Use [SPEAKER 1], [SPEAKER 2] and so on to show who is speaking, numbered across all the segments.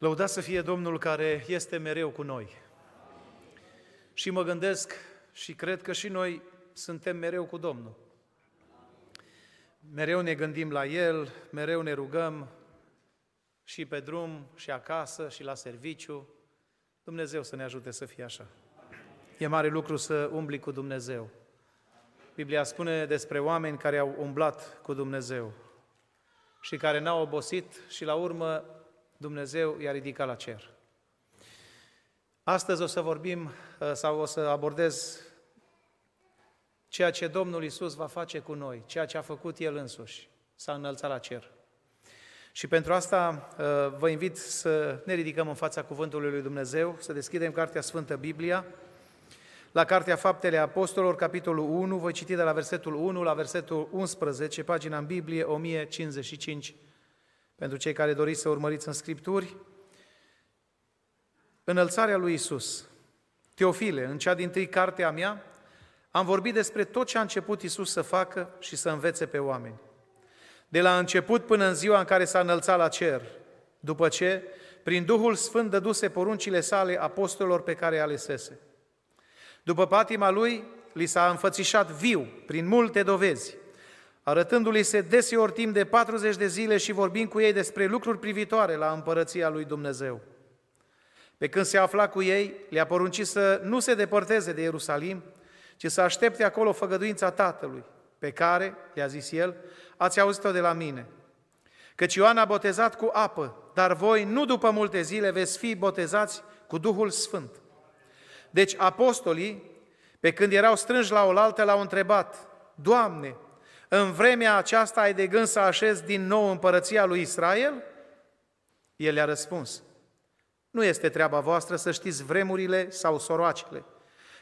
[SPEAKER 1] Lăudat să fie Domnul care este mereu cu noi. Și mă gândesc și cred că și noi suntem mereu cu Domnul. Mereu ne gândim la El, mereu ne rugăm și pe drum, și acasă, și la serviciu. Dumnezeu să ne ajute să fie așa. E mare lucru să umbli cu Dumnezeu. Biblia spune despre oameni care au umblat cu Dumnezeu și care n-au obosit și la urmă Dumnezeu i-a ridicat la cer. Astăzi o să vorbim uh, sau o să abordez ceea ce Domnul Isus va face cu noi, ceea ce a făcut El însuși, s-a înălțat la cer. Și pentru asta uh, vă invit să ne ridicăm în fața Cuvântului Lui Dumnezeu, să deschidem Cartea Sfântă Biblia, la Cartea Faptele Apostolilor, capitolul 1, voi citi de la versetul 1 la versetul 11, pagina în Biblie 1055, pentru cei care doriți să urmăriți în Scripturi. Înălțarea lui Isus. Teofile, în cea din tâi carte a mea, am vorbit despre tot ce a început Isus să facă și să învețe pe oameni. De la început până în ziua în care s-a înălțat la cer, după ce, prin Duhul Sfânt, dăduse poruncile sale apostolilor pe care alesese. După patima lui, li s-a înfățișat viu, prin multe dovezi, arătându-li se deseori timp de 40 de zile și vorbind cu ei despre lucruri privitoare la împărăția lui Dumnezeu. Pe când se afla cu ei, le-a poruncit să nu se depărteze de Ierusalim, ci să aștepte acolo făgăduința Tatălui, pe care, i-a zis el, ați auzit-o de la mine. Căci Ioan a botezat cu apă, dar voi nu după multe zile veți fi botezați cu Duhul Sfânt. Deci apostolii, pe când erau strânși la oaltă, l-au întrebat, Doamne, în vremea aceasta ai de gând să așezi din nou împărăția lui Israel? El i-a răspuns, nu este treaba voastră să știți vremurile sau soroacele.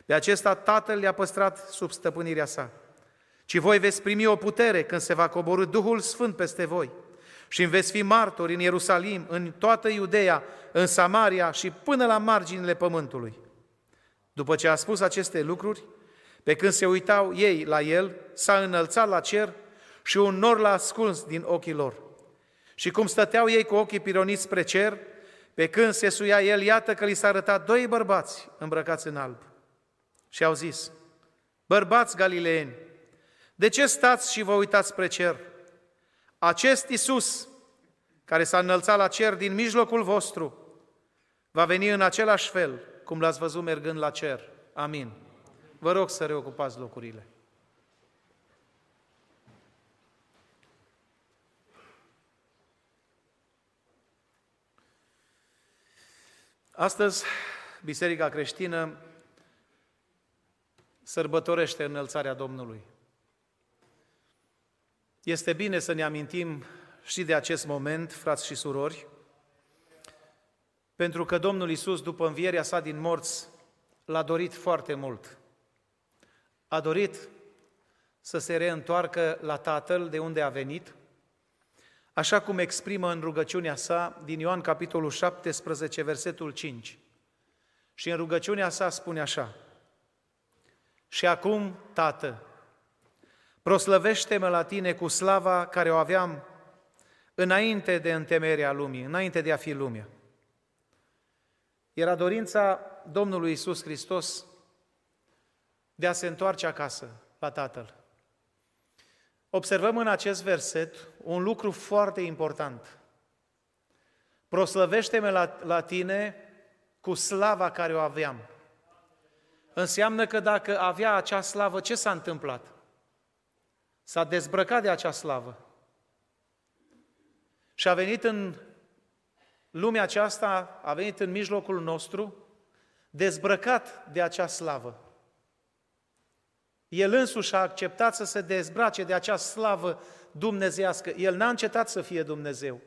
[SPEAKER 1] De acesta Tatăl le-a păstrat sub stăpânirea sa. Ci voi veți primi o putere când se va coborâ Duhul Sfânt peste voi și veți fi martori în Ierusalim, în toată Iudeea, în Samaria și până la marginile pământului. După ce a spus aceste lucruri, pe când se uitau ei la el, s-a înălțat la cer și un nor l-a ascuns din ochii lor. Și cum stăteau ei cu ochii pironiți spre cer, pe când se suia el, iată că li s-a arătat doi bărbați îmbrăcați în alb. Și au zis, bărbați galileeni, de ce stați și vă uitați spre cer? Acest Isus, care s-a înălțat la cer din mijlocul vostru, va veni în același fel cum l-ați văzut mergând la cer. Amin. Vă rog să reocupați locurile. Astăzi, Biserica creștină sărbătorește înălțarea Domnului. Este bine să ne amintim și de acest moment, frați și surori, pentru că Domnul Isus, după învierea sa din morți, l-a dorit foarte mult. A dorit să se reîntoarcă la Tatăl de unde a venit, așa cum exprimă în rugăciunea sa din Ioan capitolul 17, versetul 5. Și în rugăciunea sa spune așa, Și acum, Tată, proslăvește-mă la tine cu slava care o aveam înainte de întemerea lumii, înainte de a fi lumea. Era dorința Domnului Isus Hristos de a se întoarce acasă la Tatăl. Observăm în acest verset un lucru foarte important. Proslăvește-mă la, la tine cu slava care o aveam. Înseamnă că dacă avea acea slavă, ce s-a întâmplat? S-a dezbrăcat de acea slavă. Și a venit în lumea aceasta a venit în mijlocul nostru dezbrăcat de acea slavă. El însuși a acceptat să se dezbrace de acea slavă dumnezească. El n-a încetat să fie Dumnezeu.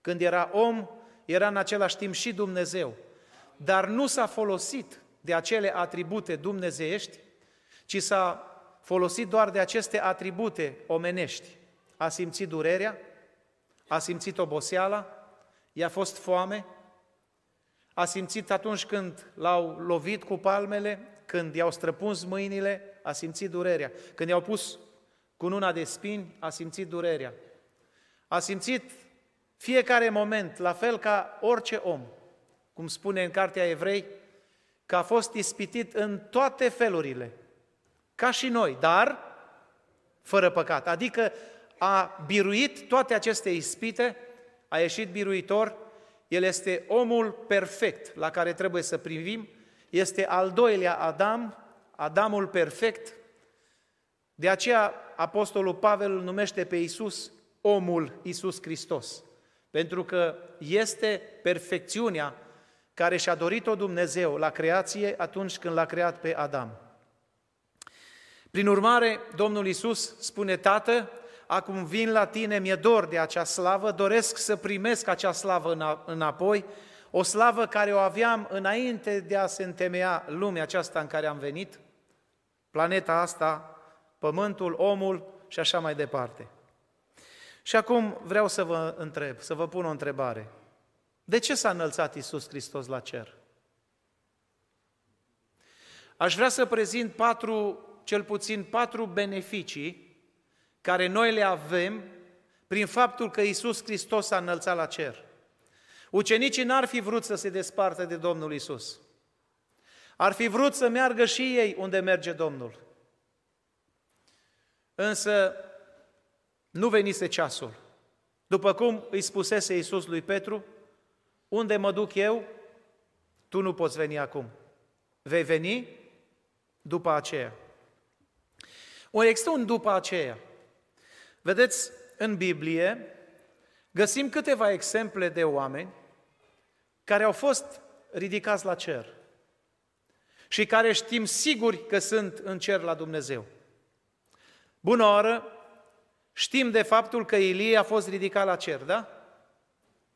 [SPEAKER 1] Când era om, era în același timp și Dumnezeu. Dar nu s-a folosit de acele atribute dumnezeiești, ci s-a folosit doar de aceste atribute omenești. A simțit durerea, a simțit oboseala, i-a fost foame, a simțit atunci când l-au lovit cu palmele, când i-au străpuns mâinile, a simțit durerea. Când i-au pus cu una de spini, a simțit durerea. A simțit fiecare moment, la fel ca orice om, cum spune în Cartea Evrei, că a fost ispitit în toate felurile, ca și noi, dar fără păcat. Adică a biruit toate aceste ispite, a ieșit biruitor, el este omul perfect la care trebuie să privim, este al doilea Adam, Adamul perfect. De aceea Apostolul Pavel îl numește pe Isus omul Isus Hristos, pentru că este perfecțiunea care și-a dorit-o Dumnezeu la creație atunci când l-a creat pe Adam. Prin urmare, Domnul Isus spune, Tată, acum vin la tine, mi-e dor de acea slavă, doresc să primesc acea slavă înapoi, o slavă care o aveam înainte de a se întemeia lumea aceasta în care am venit, planeta asta, pământul, omul și așa mai departe. Și acum vreau să vă întreb, să vă pun o întrebare. De ce s-a înălțat Iisus Hristos la cer? Aș vrea să prezint patru, cel puțin patru beneficii care noi le avem prin faptul că Iisus Hristos s-a înălțat la cer. Ucenicii n-ar fi vrut să se despartă de Domnul Isus. Ar fi vrut să meargă și ei unde merge Domnul. Însă nu venise ceasul. După cum îi spusese Iisus lui Petru, unde mă duc eu, tu nu poți veni acum. Vei veni după aceea. O există un după aceea. Vedeți, în Biblie găsim câteva exemple de oameni care au fost ridicați la cer și care știm siguri că sunt în cer la Dumnezeu. Bună oră, știm de faptul că Ilie a fost ridicat la cer, da?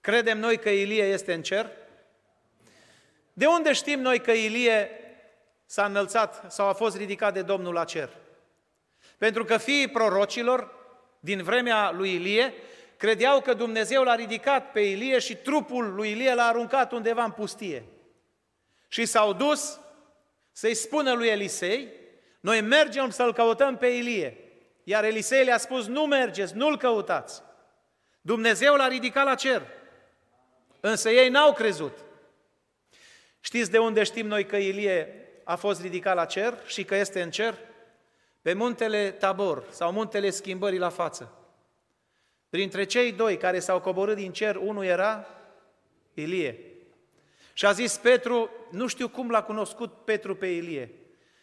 [SPEAKER 1] Credem noi că Ilie este în cer? De unde știm noi că Ilie s-a înălțat sau a fost ridicat de Domnul la cer? Pentru că fiii prorocilor din vremea lui Ilie credeau că Dumnezeu l-a ridicat pe Ilie și trupul lui Ilie l-a aruncat undeva în pustie. Și s-au dus să-i spună lui Elisei, noi mergem să-l căutăm pe Ilie. Iar Elisei le-a spus, nu mergeți, nu-l căutați. Dumnezeu l-a ridicat la cer. Însă ei n-au crezut. Știți de unde știm noi că Ilie a fost ridicat la cer și că este în cer? Pe muntele Tabor sau muntele schimbării la față. Printre cei doi care s-au coborât din cer, unul era Ilie. Și a zis Petru, nu știu cum l-a cunoscut Petru pe Ilie.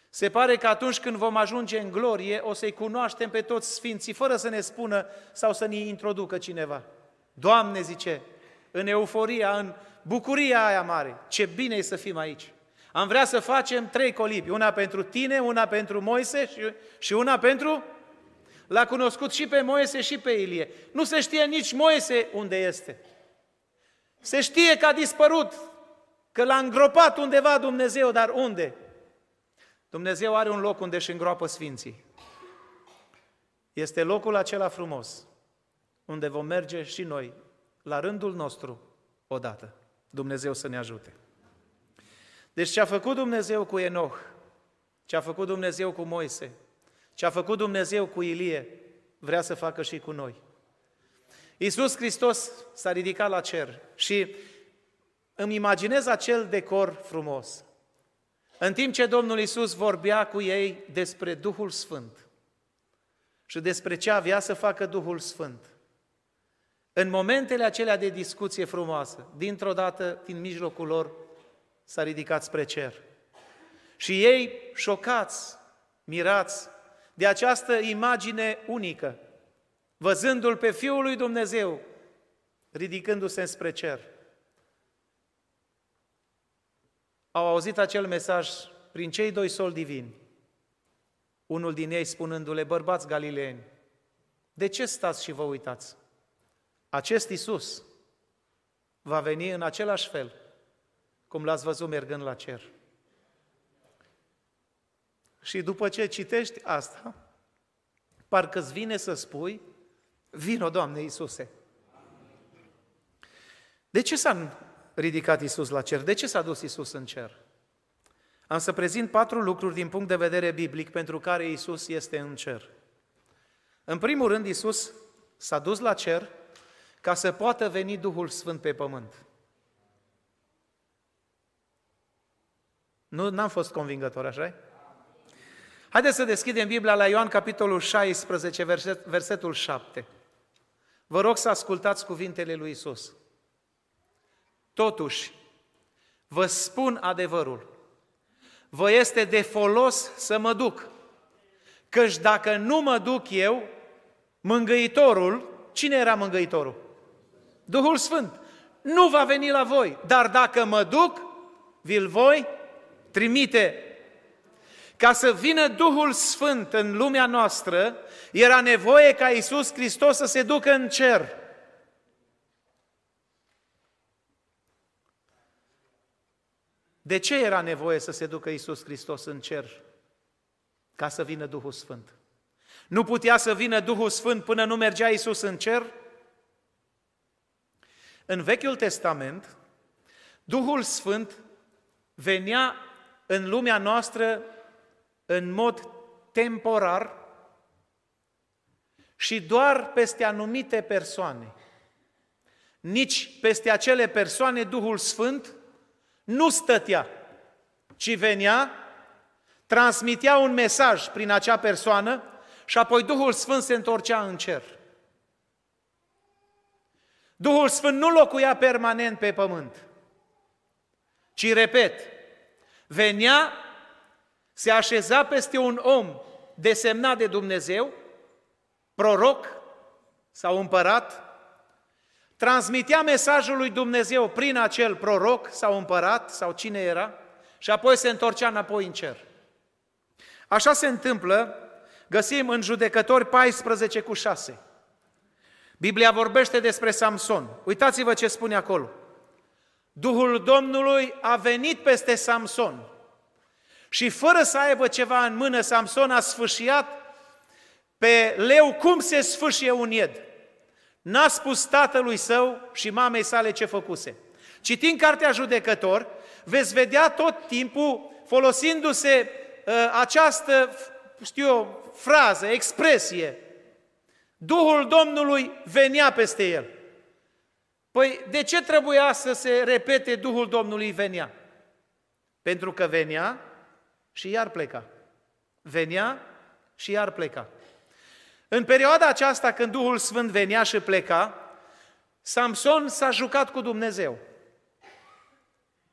[SPEAKER 1] Se pare că atunci când vom ajunge în glorie, o să-i cunoaștem pe toți sfinții, fără să ne spună sau să ne introducă cineva. Doamne, zice, în euforia, în bucuria aia mare. Ce bine e să fim aici. Am vrea să facem trei colibi, una pentru tine, una pentru Moise și, și una pentru... L-a cunoscut și pe Moise și pe Ilie. Nu se știe nici Moise unde este. Se știe că a dispărut, că l-a îngropat undeva Dumnezeu, dar unde? Dumnezeu are un loc unde își îngroapă sfinții. Este locul acela frumos, unde vom merge și noi la rândul nostru odată. Dumnezeu să ne ajute. Deci ce a făcut Dumnezeu cu Enoch, ce a făcut Dumnezeu cu Moise, ce a făcut Dumnezeu cu Ilie, vrea să facă și cu noi. Iisus Hristos s-a ridicat la cer și îmi imaginez acel decor frumos. În timp ce Domnul Iisus vorbea cu ei despre Duhul Sfânt și despre ce avea să facă Duhul Sfânt, în momentele acelea de discuție frumoasă, dintr-o dată, din mijlocul lor, s-a ridicat spre cer. Și ei, șocați, mirați de această imagine unică, văzându-L pe Fiul lui Dumnezeu, ridicându-se spre cer, au auzit acel mesaj prin cei doi soli divini, unul din ei spunându-le, bărbați galileeni, de ce stați și vă uitați? Acest Isus va veni în același fel cum l-ați văzut mergând la cer. Și după ce citești asta, parcă îți vine să spui, vino, Doamne Iisuse. De ce s-a ridicat Iisus la cer? De ce s-a dus Iisus în cer? Am să prezint patru lucruri din punct de vedere biblic pentru care Iisus este în cer. În primul rând, Iisus s-a dus la cer ca să poată veni Duhul Sfânt pe pământ. Nu, n-am fost convingător, așa Haideți să deschidem Biblia la Ioan, capitolul 16, verset, versetul 7. Vă rog să ascultați cuvintele lui Isus. Totuși, vă spun adevărul. Vă este de folos să mă duc. Căci dacă nu mă duc eu, mângâitorul, cine era mângâitorul? Duhul Sfânt. Nu va veni la voi, dar dacă mă duc, vi-l voi trimite. Ca să vină Duhul Sfânt în lumea noastră, era nevoie ca Isus Hristos să se ducă în cer. De ce era nevoie să se ducă Isus Hristos în cer? Ca să vină Duhul Sfânt. Nu putea să vină Duhul Sfânt până nu mergea Isus în cer? În Vechiul Testament, Duhul Sfânt venea în lumea noastră în mod temporar și doar peste anumite persoane. Nici peste acele persoane Duhul Sfânt nu stătea, ci venea, transmitea un mesaj prin acea persoană și apoi Duhul Sfânt se întorcea în cer. Duhul Sfânt nu locuia permanent pe pământ, ci, repet, venea, se așeza peste un om desemnat de Dumnezeu, proroc sau împărat, transmitea mesajul lui Dumnezeu prin acel proroc sau împărat sau cine era și apoi se întorcea înapoi în cer. Așa se întâmplă, găsim în judecători 14 cu 6. Biblia vorbește despre Samson. Uitați-vă ce spune acolo. Duhul Domnului a venit peste Samson și fără să aibă ceva în mână, Samson a sfâșiat pe leu cum se sfâșie un ied. N-a spus tatălui său și mamei sale ce făcuse. Citind cartea judecător, veți vedea tot timpul folosindu-se uh, această, știu eu, frază, expresie. Duhul Domnului venea peste el. Păi de ce trebuia să se repete Duhul Domnului venea? Pentru că venea și iar pleca. Venea și iar pleca. În perioada aceasta, când Duhul Sfânt venea și pleca, Samson s-a jucat cu Dumnezeu.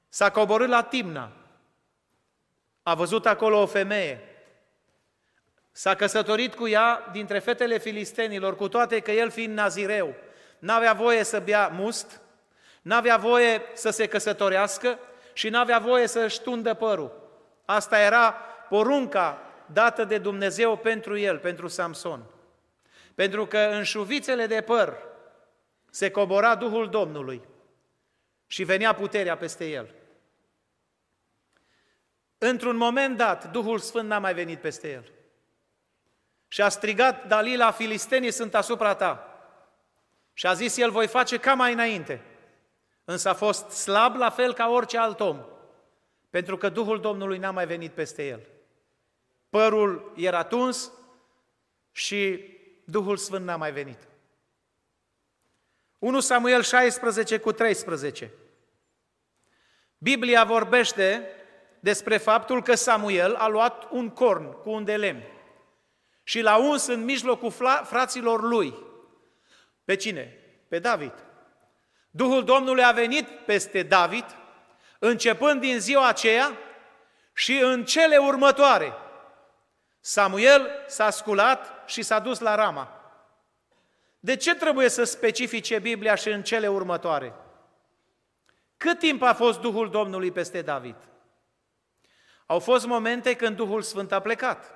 [SPEAKER 1] S-a coborât la Timna. A văzut acolo o femeie. S-a căsătorit cu ea dintre fetele filistenilor, cu toate că el fiind nazireu, n-avea voie să bea must, n-avea voie să se căsătorească și n-avea voie să-și tundă părul. Asta era porunca dată de Dumnezeu pentru el, pentru Samson. Pentru că în șuvițele de păr se cobora Duhul Domnului și venea puterea peste el. Într-un moment dat, Duhul Sfânt n-a mai venit peste el. Și a strigat Dalila, filistenii sunt asupra ta. Și a zis el, voi face ca mai înainte. Însă a fost slab la fel ca orice alt om, pentru că Duhul Domnului n-a mai venit peste el. Părul era tuns și Duhul Sfânt n-a mai venit. 1 Samuel 16 cu 13. Biblia vorbește despre faptul că Samuel a luat un corn cu un de lemn și l-a uns în mijlocul fraților lui. Pe cine? Pe David. Duhul Domnului a venit peste David, începând din ziua aceea și în cele următoare. Samuel s-a sculat și s-a dus la Rama. De ce trebuie să specifice Biblia și în cele următoare? Cât timp a fost Duhul Domnului peste David? Au fost momente când Duhul Sfânt a plecat.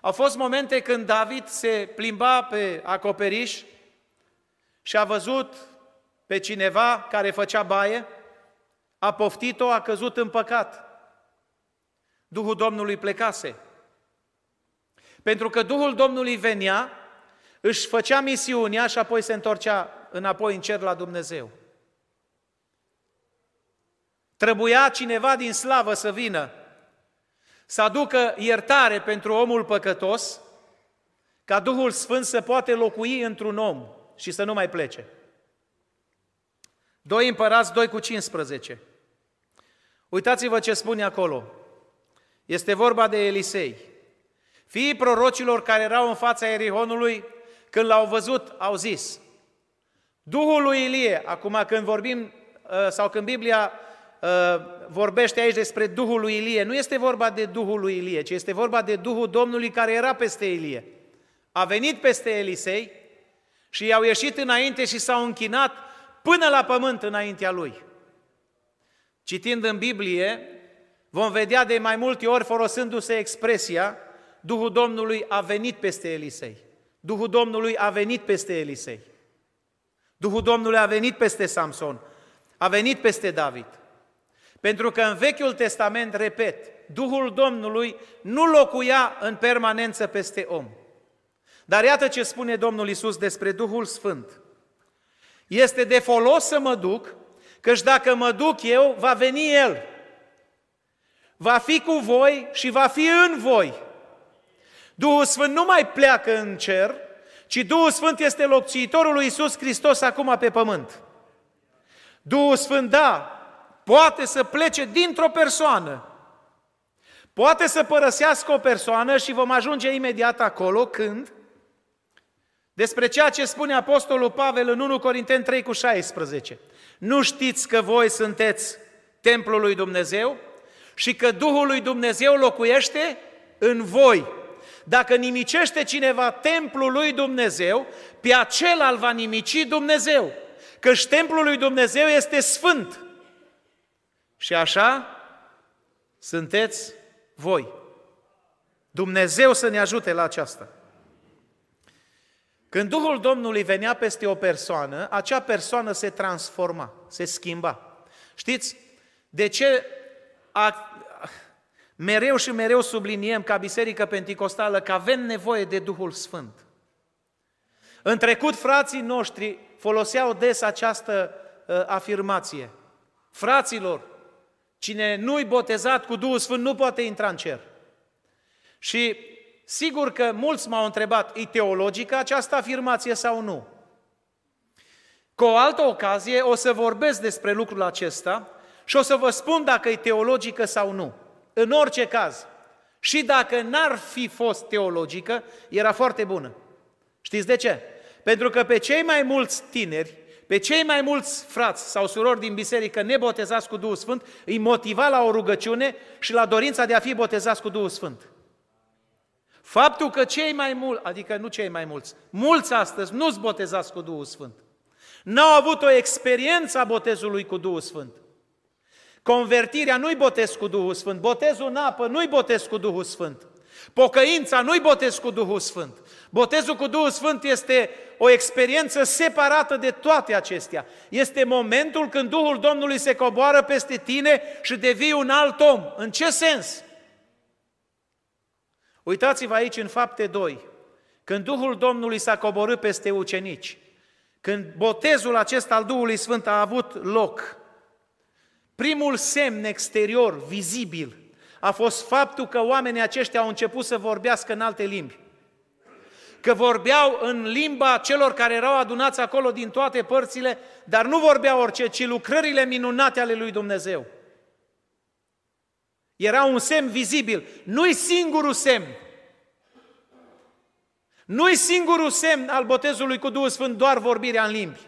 [SPEAKER 1] Au fost momente când David se plimba pe acoperiș și a văzut pe cineva care făcea baie, a poftit-o, a căzut în păcat. Duhul Domnului plecase. Pentru că Duhul Domnului venea, își făcea misiunea și apoi se întorcea înapoi în cer la Dumnezeu. Trebuia cineva din slavă să vină, să aducă iertare pentru omul păcătos, ca Duhul Sfânt să poate locui într-un om și să nu mai plece. 2 împărați 2 cu 15. Uitați-vă ce spune acolo. Este vorba de Elisei. Fiii prorocilor care erau în fața Erihonului, când l-au văzut, au zis, Duhul lui Ilie, acum când vorbim, uh, sau când Biblia uh, vorbește aici despre Duhul lui Ilie, nu este vorba de Duhul lui Ilie, ci este vorba de Duhul Domnului care era peste Ilie. A venit peste Elisei și i-au ieșit înainte și s-au închinat până la pământ înaintea lui. Citind în Biblie, vom vedea de mai multe ori folosindu-se expresia Duhul Domnului a venit peste Elisei. Duhul Domnului a venit peste Elisei. Duhul Domnului a venit peste Samson. A venit peste David. Pentru că în Vechiul Testament, repet, Duhul Domnului nu locuia în permanență peste om. Dar iată ce spune Domnul Isus despre Duhul Sfânt. Este de folos să mă duc, căci dacă mă duc eu, va veni El. Va fi cu voi și va fi în voi. Duhul Sfânt nu mai pleacă în cer, ci Duhul Sfânt este locțiitorul lui Isus Hristos acum pe pământ. Duhul Sfânt, da, poate să plece dintr-o persoană, poate să părăsească o persoană și vom ajunge imediat acolo când despre ceea ce spune Apostolul Pavel în 1 Corinteni 3 cu 16. Nu știți că voi sunteți templul lui Dumnezeu și că Duhul lui Dumnezeu locuiește în voi. Dacă nimicește cineva templul lui Dumnezeu, pe acela îl va nimici Dumnezeu. Căci templul lui Dumnezeu este sfânt. Și așa sunteți voi. Dumnezeu să ne ajute la aceasta. Când Duhul Domnului venea peste o persoană, acea persoană se transforma, se schimba. Știți, de ce a, mereu și mereu subliniem ca Biserică Pentecostală că avem nevoie de Duhul Sfânt? În trecut, frații noștri foloseau des această uh, afirmație. Fraților, cine nu-i botezat cu Duhul Sfânt nu poate intra în cer. Și Sigur că mulți m-au întrebat, e teologică această afirmație sau nu? Cu o altă ocazie o să vorbesc despre lucrul acesta și o să vă spun dacă e teologică sau nu. În orice caz, și dacă n-ar fi fost teologică, era foarte bună. Știți de ce? Pentru că pe cei mai mulți tineri, pe cei mai mulți frați sau surori din biserică nebotezați cu Duhul Sfânt, îi motiva la o rugăciune și la dorința de a fi botezați cu Duhul Sfânt. Faptul că cei mai mulți, adică nu cei mai mulți, mulți astăzi nu-s botezați cu Duhul Sfânt. N-au avut o experiență a botezului cu Duhul Sfânt. Convertirea nu-i botez cu Duhul Sfânt, botezul în apă nu-i botez cu Duhul Sfânt. Pocăința nu-i botez cu Duhul Sfânt. Botezul cu Duhul Sfânt este o experiență separată de toate acestea. Este momentul când Duhul Domnului se coboară peste tine și devii un alt om. În ce sens? Uitați-vă aici în fapte 2, când Duhul Domnului s-a coborât peste ucenici, când botezul acesta al Duhului Sfânt a avut loc, primul semn exterior, vizibil, a fost faptul că oamenii aceștia au început să vorbească în alte limbi. Că vorbeau în limba celor care erau adunați acolo din toate părțile, dar nu vorbeau orice, ci lucrările minunate ale lui Dumnezeu. Era un semn vizibil. Nu-i singurul semn. Nu-i singurul semn al botezului cu Duhul Sfânt doar vorbirea în limbi.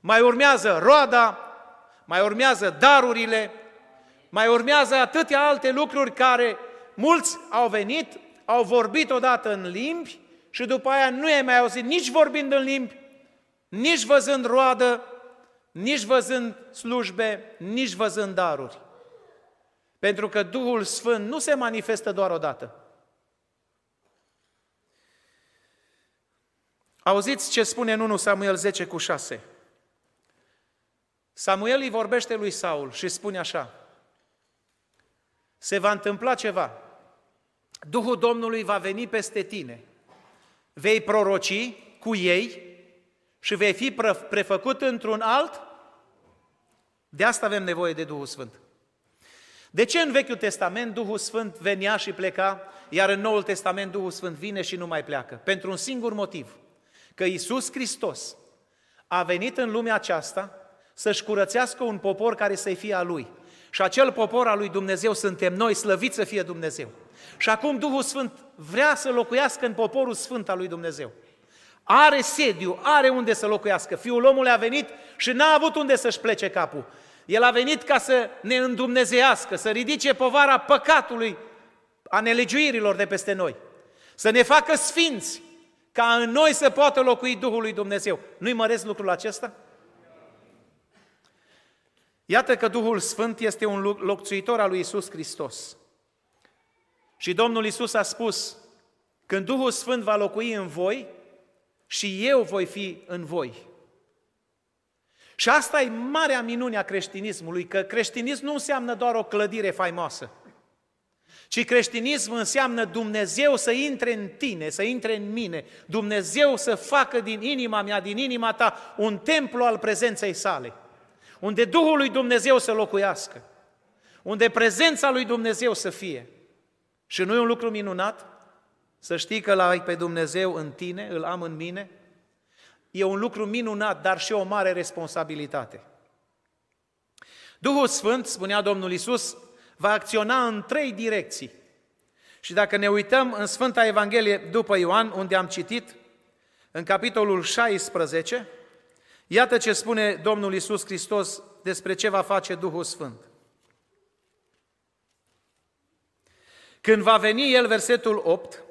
[SPEAKER 1] Mai urmează roada, mai urmează darurile, mai urmează atâtea alte lucruri care mulți au venit, au vorbit odată în limbi și după aia nu i-ai mai auzit nici vorbind în limbi, nici văzând roadă, nici văzând slujbe, nici văzând daruri. Pentru că Duhul Sfânt nu se manifestă doar o dată. Auziți ce spune în 1 Samuel 10 cu 6. Samuel îi vorbește lui Saul și spune așa, se va întâmpla ceva, Duhul Domnului va veni peste tine, vei proroci cu ei și vei fi prefăcut într-un alt? De asta avem nevoie de Duhul Sfânt. De ce în Vechiul Testament Duhul Sfânt venea și pleca, iar în Noul Testament Duhul Sfânt vine și nu mai pleacă? Pentru un singur motiv, că Isus Hristos a venit în lumea aceasta să-și curățească un popor care să-i fie a lui. Și acel popor al lui Dumnezeu suntem noi, slăvit să fie Dumnezeu. Și acum Duhul Sfânt vrea să locuiască în poporul sfânt al lui Dumnezeu. Are sediu, are unde să locuiască. Fiul omului a venit și n-a avut unde să-și plece capul. El a venit ca să ne îndumnezească, să ridice povara păcatului, a nelegiuirilor de peste noi. Să ne facă sfinți, ca în noi să poată locui Duhul lui Dumnezeu. Nu-i măresc lucrul acesta? Iată că Duhul Sfânt este un locțuitor al lui Isus Hristos. Și Domnul Isus a spus, când Duhul Sfânt va locui în voi, și eu voi fi în voi. Și asta e marea minune a creștinismului, că creștinism nu înseamnă doar o clădire faimoasă, ci creștinism înseamnă Dumnezeu să intre în tine, să intre în mine, Dumnezeu să facă din inima mea, din inima ta, un templu al prezenței sale, unde Duhul lui Dumnezeu să locuiască, unde prezența lui Dumnezeu să fie. Și nu e un lucru minunat? Să știi că l-ai pe Dumnezeu în tine, îl am în mine? E un lucru minunat, dar și o mare responsabilitate. Duhul Sfânt, spunea Domnul Isus, va acționa în trei direcții. Și dacă ne uităm în Sfânta Evanghelie după Ioan, unde am citit, în capitolul 16, iată ce spune Domnul Isus Hristos despre ce va face Duhul Sfânt. Când va veni El, versetul 8,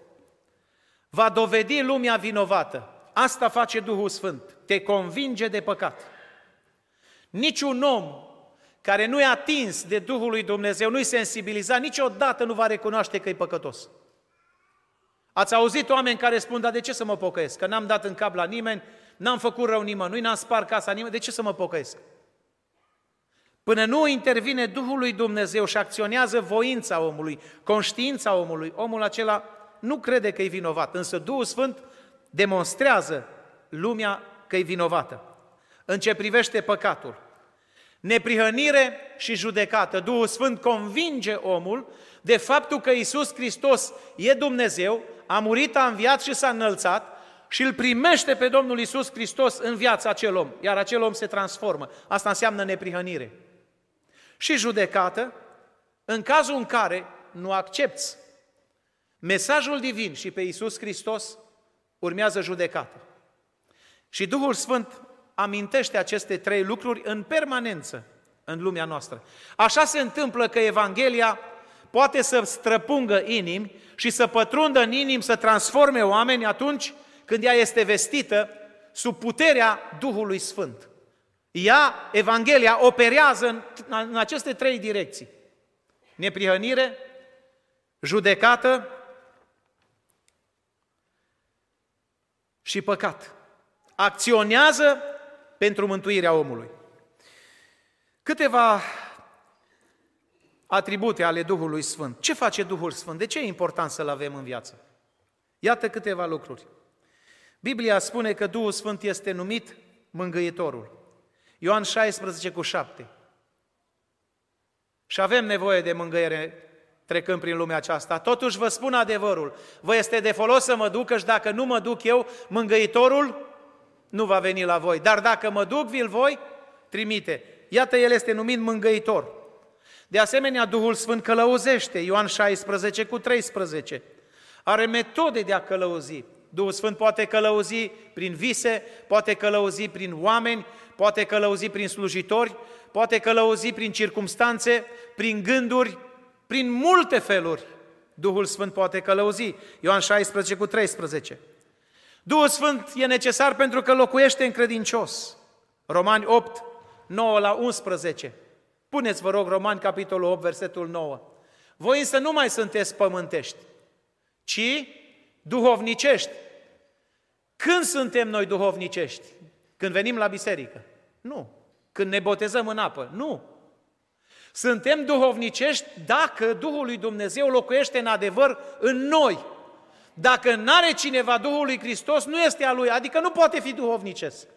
[SPEAKER 1] va dovedi lumea vinovată. Asta face Duhul Sfânt, te convinge de păcat. Niciun om care nu e atins de Duhul lui Dumnezeu, nu-i sensibilizat, niciodată nu va recunoaște că e păcătos. Ați auzit oameni care spun, dar de ce să mă pocăiesc? Că n-am dat în cap la nimeni, n-am făcut rău nimănui, n-am spart casa nimeni, de ce să mă pocăiesc? Până nu intervine Duhul lui Dumnezeu și acționează voința omului, conștiința omului, omul acela nu crede că e vinovat, însă Duhul Sfânt demonstrează lumea că e vinovată. În ce privește păcatul, neprihănire și judecată, Duhul Sfânt convinge omul de faptul că Isus Hristos e Dumnezeu, a murit, a înviat și s-a înălțat și îl primește pe Domnul Isus Hristos în viața acel om, iar acel om se transformă. Asta înseamnă neprihănire. Și judecată, în cazul în care nu accepti mesajul divin și pe Iisus Hristos, urmează judecată. Și Duhul Sfânt amintește aceste trei lucruri în permanență în lumea noastră. Așa se întâmplă că Evanghelia poate să străpungă inimi și să pătrundă în inim, să transforme oameni atunci când ea este vestită sub puterea Duhului Sfânt. Ea, Evanghelia, operează în, în aceste trei direcții. Neprihănire, judecată și păcat. Acționează pentru mântuirea omului. Câteva atribute ale Duhului Sfânt. Ce face Duhul Sfânt? De ce e important să-L avem în viață? Iată câteva lucruri. Biblia spune că Duhul Sfânt este numit mângâietorul. Ioan 16 cu 7. Și avem nevoie de mângâiere trecând prin lumea aceasta. Totuși vă spun adevărul, vă este de folos să mă duc, și dacă nu mă duc eu, mângâitorul nu va veni la voi. Dar dacă mă duc, vi-l voi trimite. Iată, el este numit mângâitor. De asemenea, Duhul Sfânt călăuzește, Ioan 16 cu 13. Are metode de a călăuzi. Duhul Sfânt poate călăuzi prin vise, poate călăuzi prin oameni, poate călăuzi prin slujitori, poate călăuzi prin circumstanțe, prin gânduri, prin multe feluri. Duhul Sfânt poate călăuzi. Ioan 16 cu 13. Duhul Sfânt e necesar pentru că locuiește în credincios. Romani 8, 9 la 11. Puneți, vă rog, Romani, capitolul 8, versetul 9. Voi însă nu mai sunteți pământești, ci duhovnicești. Când suntem noi duhovnicești? Când venim la biserică? Nu. Când ne botezăm în apă? Nu. Suntem duhovnicești dacă Duhul lui Dumnezeu locuiește în adevăr în noi. Dacă nu are cineva Duhul lui Hristos, nu este a lui, adică nu poate fi duhovnicesc.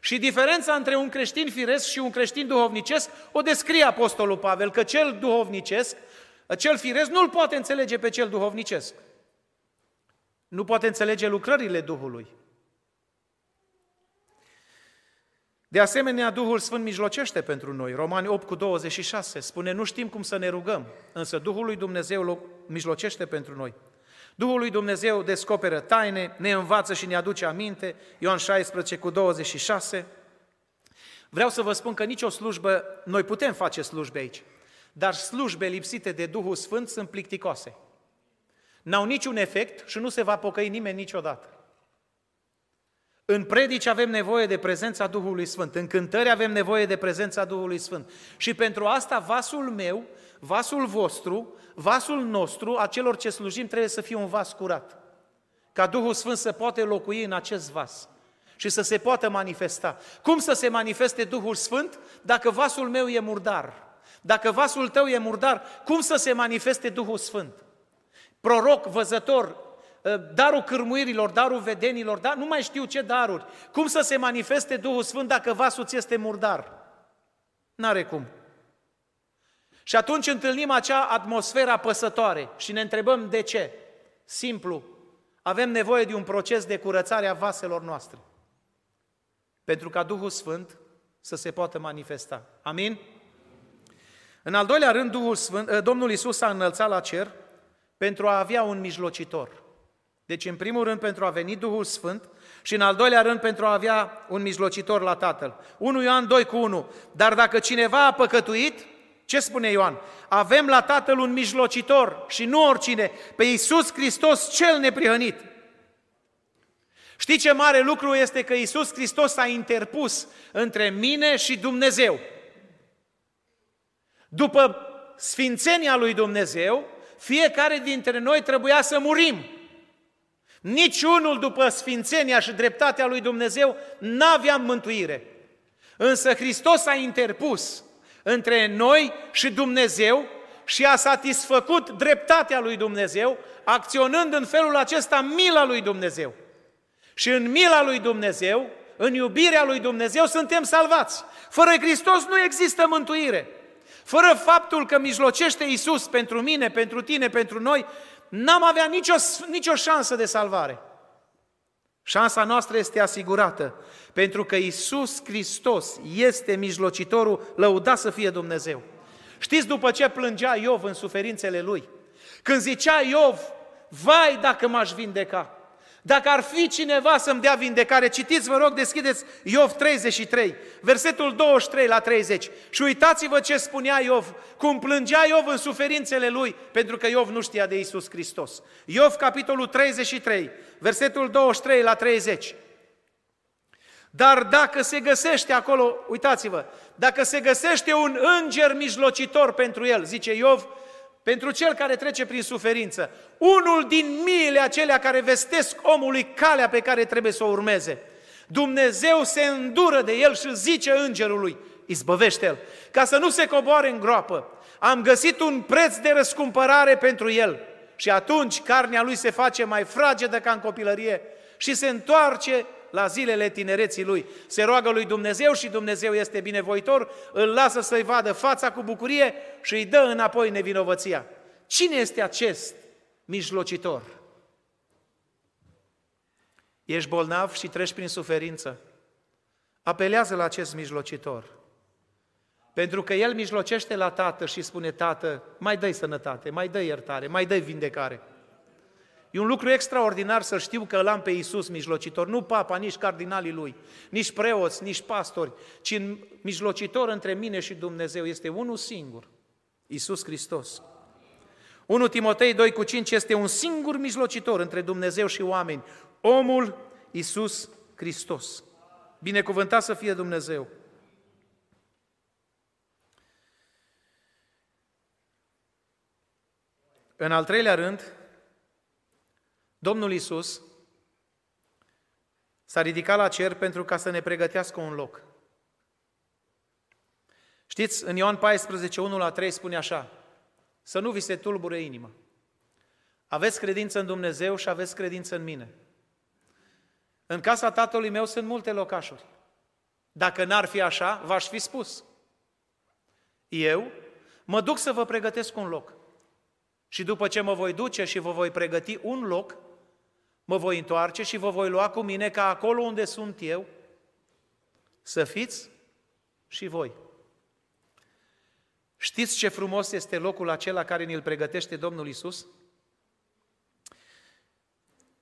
[SPEAKER 1] Și diferența între un creștin firesc și un creștin duhovnicesc o descrie Apostolul Pavel, că cel duhovnicesc, cel firesc nu-l poate înțelege pe cel duhovnicesc. Nu poate înțelege lucrările Duhului. De asemenea, Duhul Sfânt mijlocește pentru noi. Romani 8 cu 26 spune, nu știm cum să ne rugăm, însă Duhul lui Dumnezeu mijlocește pentru noi. Duhul lui Dumnezeu descoperă taine, ne învață și ne aduce aminte. Ioan 16 cu 26. Vreau să vă spun că nicio slujbă, noi putem face slujbe aici, dar slujbe lipsite de Duhul Sfânt sunt plicticoase. N-au niciun efect și nu se va pocăi nimeni niciodată. În predici avem nevoie de prezența Duhului Sfânt, în cântări avem nevoie de prezența Duhului Sfânt. Și pentru asta vasul meu, vasul vostru, vasul nostru, a celor ce slujim, trebuie să fie un vas curat. Ca Duhul Sfânt să poate locui în acest vas și să se poată manifesta. Cum să se manifeste Duhul Sfânt dacă vasul meu e murdar? Dacă vasul tău e murdar, cum să se manifeste Duhul Sfânt? Proroc, văzător, ă, darul cârmuirilor, darul vedenilor, dar nu mai știu ce daruri. Cum să se manifeste Duhul Sfânt dacă vasul ți este murdar? N-are cum. Și atunci întâlnim acea atmosferă apăsătoare și ne întrebăm de ce. Simplu, avem nevoie de un proces de curățare a vaselor noastre. Pentru ca Duhul Sfânt să se poată manifesta. Amin? În al doilea rând, Duhul Sfânt, ă, Domnul Isus s-a înălțat la cer pentru a avea un mijlocitor. Deci, în primul rând, pentru a veni Duhul Sfânt și, în al doilea rând, pentru a avea un mijlocitor la Tatăl. 1 Ioan 2 cu 1. Dar dacă cineva a păcătuit, ce spune Ioan? Avem la Tatăl un mijlocitor și nu oricine, pe Iisus Hristos cel neprihănit. Știi ce mare lucru este că Iisus Hristos a interpus între mine și Dumnezeu. După sfințenia lui Dumnezeu, fiecare dintre noi trebuia să murim. Niciunul după sfințenia și dreptatea lui Dumnezeu n-avea mântuire. Însă Hristos a interpus între noi și Dumnezeu și a satisfăcut dreptatea lui Dumnezeu, acționând în felul acesta mila lui Dumnezeu. Și în mila lui Dumnezeu, în iubirea lui Dumnezeu, suntem salvați. Fără Hristos nu există mântuire. Fără faptul că mijlocește Isus pentru mine, pentru tine, pentru noi, n-am avea nicio, nicio șansă de salvare. Șansa noastră este asigurată, pentru că Isus Hristos este mijlocitorul, lăudat să fie Dumnezeu. Știți după ce plângea Iov în suferințele lui? Când zicea Iov, vai dacă m-aș vindeca, dacă ar fi cineva să-mi dea vindecare, citiți, vă rog, deschideți Iov 33, versetul 23 la 30 și uitați-vă ce spunea Iov, cum plângea Iov în suferințele lui, pentru că Iov nu știa de Isus Hristos. Iov, capitolul 33, versetul 23 la 30. Dar dacă se găsește acolo, uitați-vă, dacă se găsește un înger mijlocitor pentru el, zice Iov, pentru cel care trece prin suferință, unul din miile acelea care vestesc omului calea pe care trebuie să o urmeze. Dumnezeu se îndură de el și zice îngerului, izbăvește-l, ca să nu se coboare în groapă. Am găsit un preț de răscumpărare pentru el. Și atunci carnea lui se face mai fragedă ca în copilărie și se întoarce la zilele tinereții lui. Se roagă lui Dumnezeu și Dumnezeu este binevoitor, îl lasă să-i vadă fața cu bucurie și îi dă înapoi nevinovăția. Cine este acest mijlocitor? Ești bolnav și treci prin suferință. Apelează la acest mijlocitor. Pentru că el mijlocește la tată și spune, tată, mai dă sănătate, mai dă iertare, mai dă vindecare. E un lucru extraordinar să știu că l-am pe Iisus mijlocitor, nu papa, nici cardinalii lui, nici preoți, nici pastori, ci mijlocitor între mine și Dumnezeu este unul singur, Iisus Hristos. 1 Timotei 2 cu 5 este un singur mijlocitor între Dumnezeu și oameni, omul Iisus Hristos. Binecuvântat să fie Dumnezeu! În al treilea rând, Domnul Isus s-a ridicat la cer pentru ca să ne pregătească un loc. Știți, în Ioan 14, 1 la 3 spune așa, să nu vi se tulbure inima. Aveți credință în Dumnezeu și aveți credință în mine. În casa tatălui meu sunt multe locașuri. Dacă n-ar fi așa, v-aș fi spus. Eu mă duc să vă pregătesc un loc. Și după ce mă voi duce și vă voi pregăti un loc, mă voi întoarce și vă voi lua cu mine ca acolo unde sunt eu să fiți și voi. Știți ce frumos este locul acela care ne-l pregătește Domnul Isus?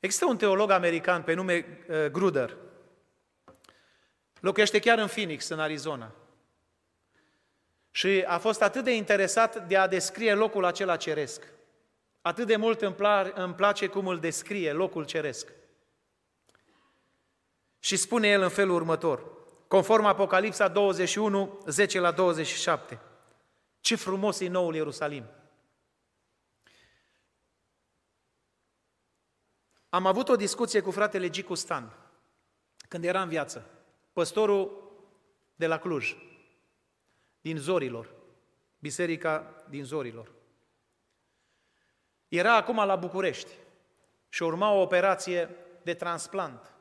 [SPEAKER 1] Există un teolog american pe nume uh, Gruder. Locuiește chiar în Phoenix, în Arizona. Și a fost atât de interesat de a descrie locul acela ceresc. Atât de mult îmi, pla- îmi place cum îl descrie locul ceresc. Și spune el în felul următor, conform Apocalipsa 21, 10 la 27. Ce frumos e noul Ierusalim! Am avut o discuție cu fratele Gicu Stan, când era în viață, păstorul de la Cluj, din Zorilor, biserica din Zorilor. Era acum la București și urma o operație de transplant.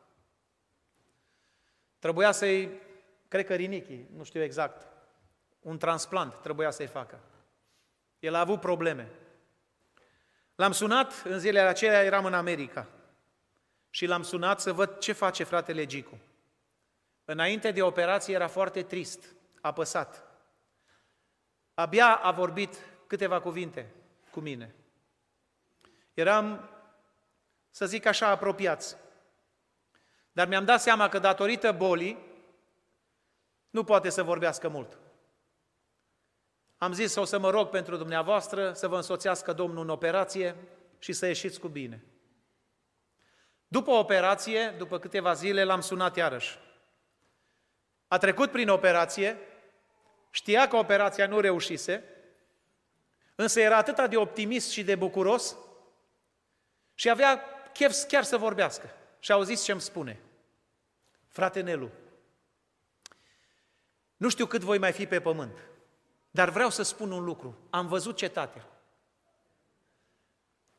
[SPEAKER 1] Trebuia să-i, cred că rinichi, nu știu exact, un transplant trebuia să-i facă. El a avut probleme. L-am sunat, în zilele acelea eram în America și l-am sunat să văd ce face fratele Gicu. Înainte de operație era foarte trist, apăsat. Abia a vorbit câteva cuvinte cu mine. Eram, să zic așa, apropiați. Dar mi-am dat seama că datorită bolii nu poate să vorbească mult. Am zis o să mă rog pentru dumneavoastră să vă însoțească Domnul în operație și să ieșiți cu bine. După operație, după câteva zile, l-am sunat iarăși. A trecut prin operație, știa că operația nu reușise, însă era atât de optimist și de bucuros și avea chef chiar să vorbească. Și au zis ce îmi spune. Frate Nelu, nu știu cât voi mai fi pe pământ, dar vreau să spun un lucru. Am văzut cetatea.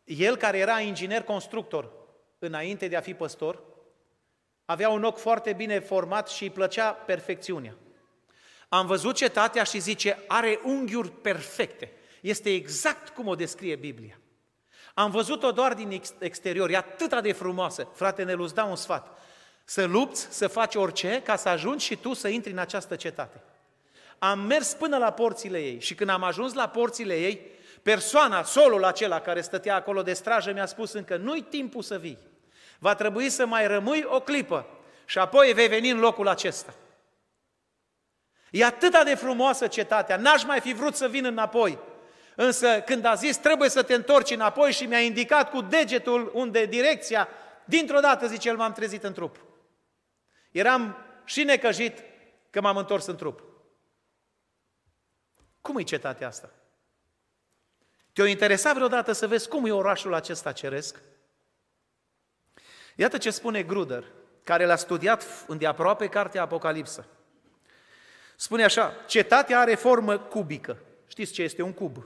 [SPEAKER 1] El care era inginer constructor înainte de a fi păstor, avea un ochi foarte bine format și îi plăcea perfecțiunea. Am văzut cetatea și zice, are unghiuri perfecte. Este exact cum o descrie Biblia. Am văzut-o doar din exterior, e atât de frumoasă. Frate, ne îți dau un sfat. Să lupți, să faci orice, ca să ajungi și tu să intri în această cetate. Am mers până la porțile ei și când am ajuns la porțile ei, persoana, solul acela care stătea acolo de strajă mi-a spus încă, nu-i timpul să vii. Va trebui să mai rămâi o clipă și apoi vei veni în locul acesta. E atât de frumoasă cetatea, n-aș mai fi vrut să vin înapoi. Însă când a zis trebuie să te întorci înapoi și mi-a indicat cu degetul unde direcția, dintr-o dată, zice el, m-am trezit în trup. Eram și necăjit că m-am întors în trup. Cum e cetatea asta? Te-o interesat vreodată să vezi cum e orașul acesta ceresc? Iată ce spune Gruder, care l-a studiat îndeaproape cartea Apocalipsă. Spune așa, cetatea are formă cubică. Știți ce este un cub?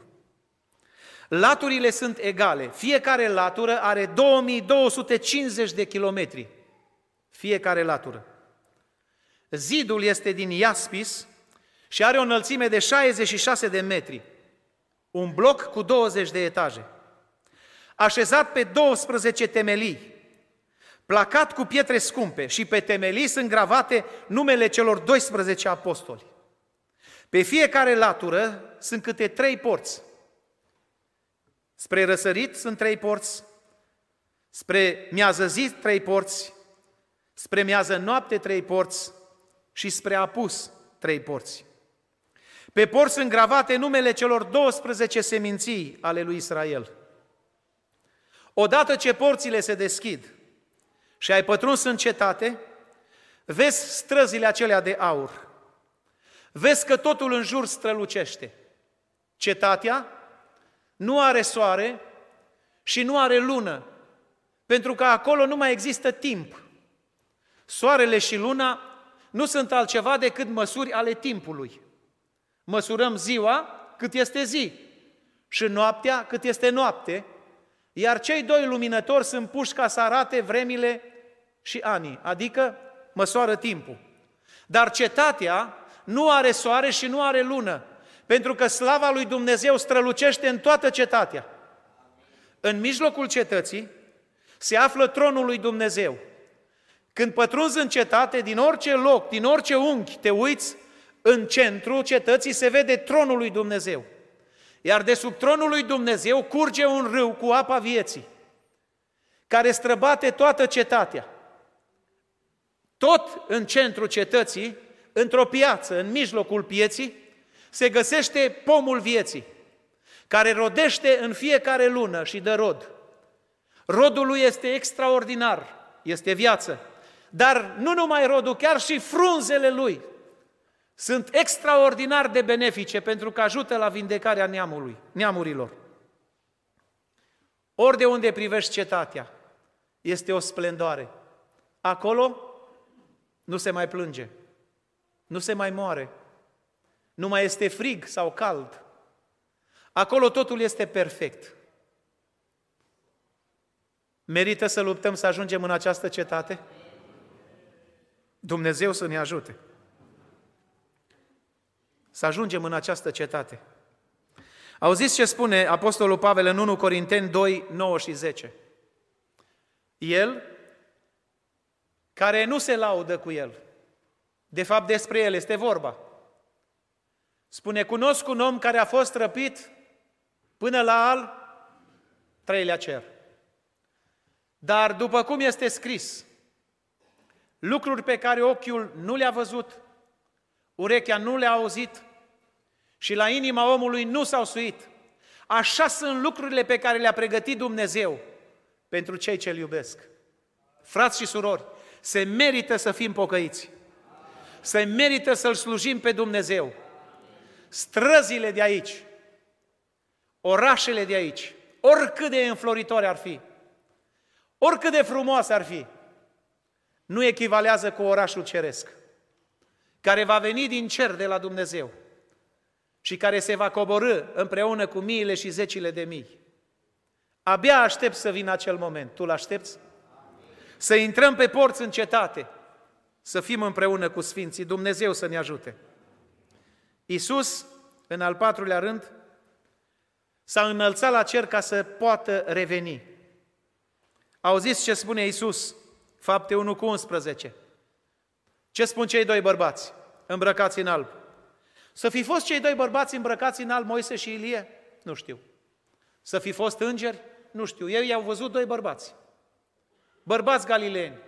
[SPEAKER 1] Laturile sunt egale. Fiecare latură are 2250 de kilometri. Fiecare latură. Zidul este din iaspis și are o înălțime de 66 de metri. Un bloc cu 20 de etaje. Așezat pe 12 temelii, placat cu pietre scumpe și pe temelii sunt gravate numele celor 12 apostoli. Pe fiecare latură sunt câte trei porți. Spre răsărit sunt trei porți, spre miază zi trei porți, spre miază noapte trei porți și spre apus trei porți. Pe porți sunt gravate numele celor 12 seminții ale lui Israel. Odată ce porțile se deschid și ai pătruns în cetate, vezi străzile acelea de aur. Vezi că totul în jur strălucește. Cetatea nu are soare și nu are lună, pentru că acolo nu mai există timp. Soarele și luna nu sunt altceva decât măsuri ale timpului. Măsurăm ziua cât este zi și noaptea cât este noapte, iar cei doi luminători sunt puși ca să arate vremile și anii, adică măsoară timpul. Dar cetatea nu are soare și nu are lună, pentru că slava lui Dumnezeu strălucește în toată cetatea. În mijlocul cetății se află tronul lui Dumnezeu, Când pătrunzi în cetate, din orice loc, din orice unghi te uiți, în centru cetății se vede tronul lui Dumnezeu. Iar de sub tronul lui Dumnezeu curge un râu cu apa vieții, care străbate toată cetatea. Tot în centrul cetății, într-o piață, în mijlocul pieții, se găsește pomul vieții, care rodește în fiecare lună și dă rod. Rodul lui este extraordinar, este viață. Dar nu numai rodul, chiar și frunzele lui sunt extraordinar de benefice pentru că ajută la vindecarea neamului, neamurilor. Ori de unde privești cetatea, este o splendoare. Acolo nu se mai plânge, nu se mai moare, nu mai este frig sau cald. Acolo totul este perfect. Merită să luptăm să ajungem în această cetate? Dumnezeu să ne ajute. Să ajungem în această cetate. Auziți ce spune Apostolul Pavel în 1 Corinteni 2, 9 și 10? El, care nu se laudă cu el, de fapt despre el este vorba. Spune, cunosc un om care a fost răpit până la al treilea cer. Dar după cum este scris, lucruri pe care ochiul nu le-a văzut, urechea nu le-a auzit și la inima omului nu s-au suit. Așa sunt lucrurile pe care le-a pregătit Dumnezeu pentru cei ce-L iubesc. Frați și surori, se merită să fim pocăiți. Se merită să-L slujim pe Dumnezeu. Străzile de aici, orașele de aici, oricât de înfloritoare ar fi, oricât de frumoase ar fi, nu echivalează cu orașul ceresc, care va veni din cer de la Dumnezeu și care se va coborâ împreună cu miile și zecile de mii. Abia aștept să vină acel moment. Tu l-aștepți? Să intrăm pe porți în cetate, să fim împreună cu Sfinții, Dumnezeu să ne ajute. Iisus, în al patrulea rând, s-a înălțat la cer ca să poată reveni. Auziți ce spune Iisus, fapte 1 cu 11. Ce spun cei doi bărbați îmbrăcați în alb? Să fi fost cei doi bărbați îmbrăcați în alb, Moise și Ilie? Nu știu. Să fi fost îngeri? Nu știu. Ei i-au văzut doi bărbați. Bărbați galileeni.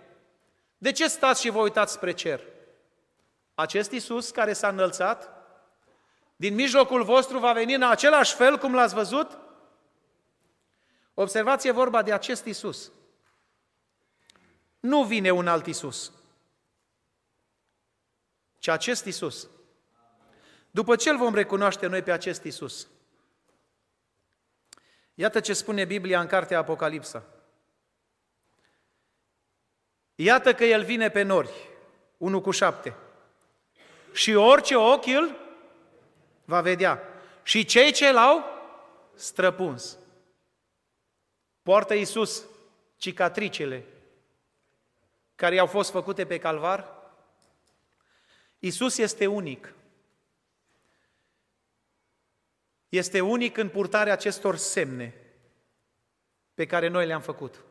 [SPEAKER 1] De ce stați și vă uitați spre cer? Acest Iisus care s-a înălțat, din mijlocul vostru va veni în același fel cum l-ați văzut? Observați, e vorba de acest Iisus. Nu vine un alt Iisus, ci acest Iisus. După ce îl vom recunoaște noi pe acest Isus? Iată ce spune Biblia în cartea Apocalipsa. Iată că El vine pe nori, 1 cu 7. Și orice ochi îl va vedea. Și cei ce l-au străpuns. Poartă Iisus cicatricele care i-au fost făcute pe calvar. Iisus este unic. este unic în purtarea acestor semne pe care noi le-am făcut.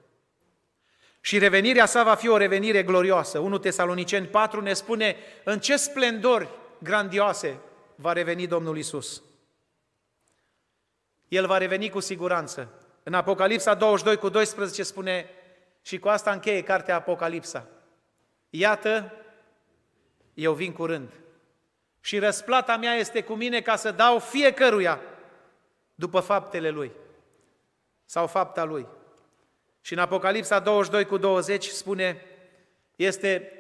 [SPEAKER 1] Și revenirea sa va fi o revenire glorioasă. 1 Tesaloniceni 4 ne spune în ce splendori grandioase va reveni Domnul Isus. El va reveni cu siguranță. În Apocalipsa 22 cu 12 spune, și cu asta încheie cartea Apocalipsa. Iată, eu vin curând și răsplata mea este cu mine ca să dau fiecăruia după faptele lui sau fapta lui. Și în Apocalipsa 22 cu 20 spune, este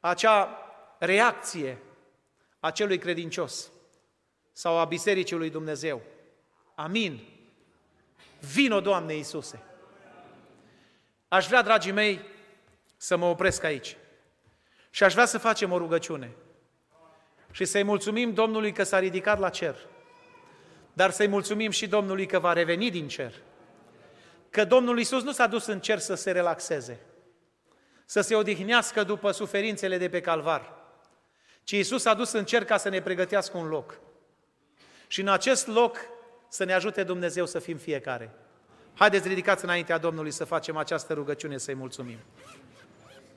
[SPEAKER 1] acea reacție a celui credincios sau a Bisericii lui Dumnezeu. Amin. Vino, Doamne Iisuse! Aș vrea, dragii mei, să mă opresc aici. Și aș vrea să facem o rugăciune și să-i mulțumim Domnului că s-a ridicat la cer, dar să-i mulțumim și Domnului că va reveni din cer. Că Domnul Iisus nu s-a dus în cer să se relaxeze, să se odihnească după suferințele de pe calvar, ci Iisus s-a dus în cer ca să ne pregătească un loc. Și în acest loc să ne ajute Dumnezeu să fim fiecare. Haideți ridicați înaintea Domnului să facem această rugăciune să-i mulțumim.